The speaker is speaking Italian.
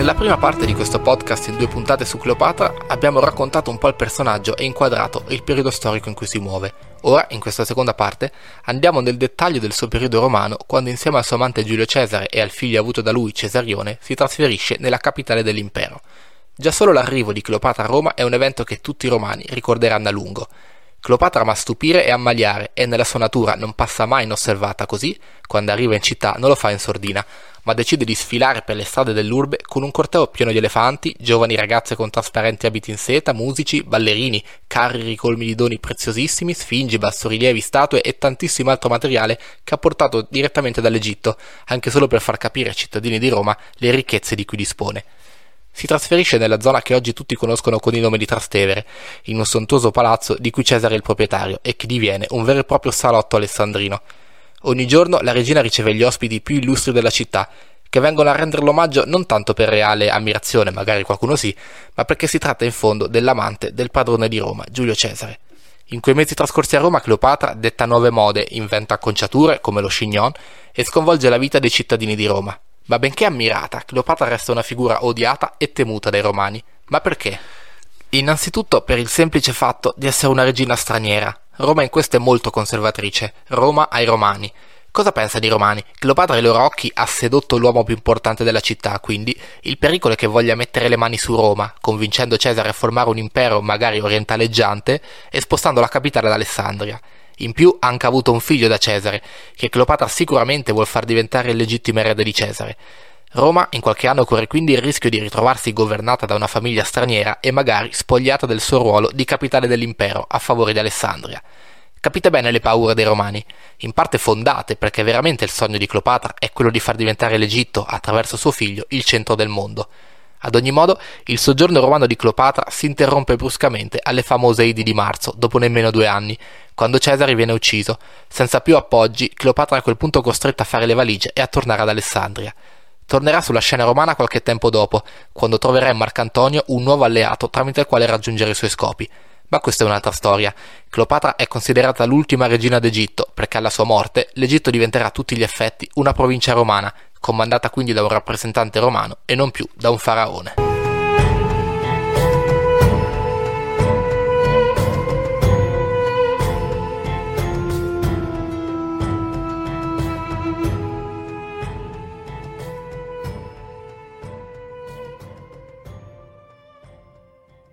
Nella prima parte di questo podcast in due puntate su Cleopatra abbiamo raccontato un po' il personaggio e inquadrato il periodo storico in cui si muove. Ora, in questa seconda parte, andiamo nel dettaglio del suo periodo romano quando insieme al suo amante Giulio Cesare e al figlio avuto da lui, Cesarione, si trasferisce nella capitale dell'impero. Già solo l'arrivo di Cleopatra a Roma è un evento che tutti i romani ricorderanno a lungo. Cleopatra ama stupire e ammaliare e nella sua natura non passa mai inosservata così, quando arriva in città non lo fa in sordina, ma decide di sfilare per le strade dell'urbe con un corteo pieno di elefanti, giovani ragazze con trasparenti abiti in seta, musici, ballerini, carri ricolmi di doni preziosissimi, sfingi, bassorilievi, statue e tantissimo altro materiale che ha portato direttamente dall'Egitto, anche solo per far capire ai cittadini di Roma le ricchezze di cui dispone. Si trasferisce nella zona che oggi tutti conoscono con il nome di Trastevere, in un sontuoso palazzo di cui Cesare è il proprietario e che diviene un vero e proprio salotto alessandrino. Ogni giorno la regina riceve gli ospiti più illustri della città, che vengono a rendere l'omaggio non tanto per reale ammirazione, magari qualcuno sì, ma perché si tratta in fondo dell'amante del padrone di Roma, Giulio Cesare. In quei mesi trascorsi a Roma Cleopatra detta nuove mode, inventa acconciature come lo chignon e sconvolge la vita dei cittadini di Roma. Ma benché ammirata, Cleopatra resta una figura odiata e temuta dai romani. Ma perché? Innanzitutto per il semplice fatto di essere una regina straniera. Roma in questo è molto conservatrice. Roma ai romani. Cosa pensano i romani? Cleopatra ai loro occhi ha sedotto l'uomo più importante della città, quindi il pericolo è che voglia mettere le mani su Roma, convincendo Cesare a formare un impero magari orientaleggiante e spostando la capitale ad Alessandria. In più ha anche avuto un figlio da Cesare, che Cleopatra sicuramente vuol far diventare il legittimo erede di Cesare. Roma in qualche anno corre quindi il rischio di ritrovarsi governata da una famiglia straniera e magari spogliata del suo ruolo di capitale dell'impero a favore di Alessandria. Capite bene le paure dei romani, in parte fondate perché veramente il sogno di Cleopatra è quello di far diventare l'Egitto, attraverso suo figlio, il centro del mondo. Ad ogni modo, il soggiorno romano di Cleopatra si interrompe bruscamente alle famose Idi di marzo, dopo nemmeno due anni, quando Cesare viene ucciso. Senza più appoggi, Cleopatra è a quel punto costretta a fare le valigie e a tornare ad Alessandria. Tornerà sulla scena romana qualche tempo dopo, quando troverà in Marcantonio un nuovo alleato tramite il quale raggiungere i suoi scopi. Ma questa è un'altra storia. Cleopatra è considerata l'ultima regina d'Egitto, perché alla sua morte l'Egitto diventerà a tutti gli effetti una provincia romana, comandata quindi da un rappresentante romano e non più da un faraone.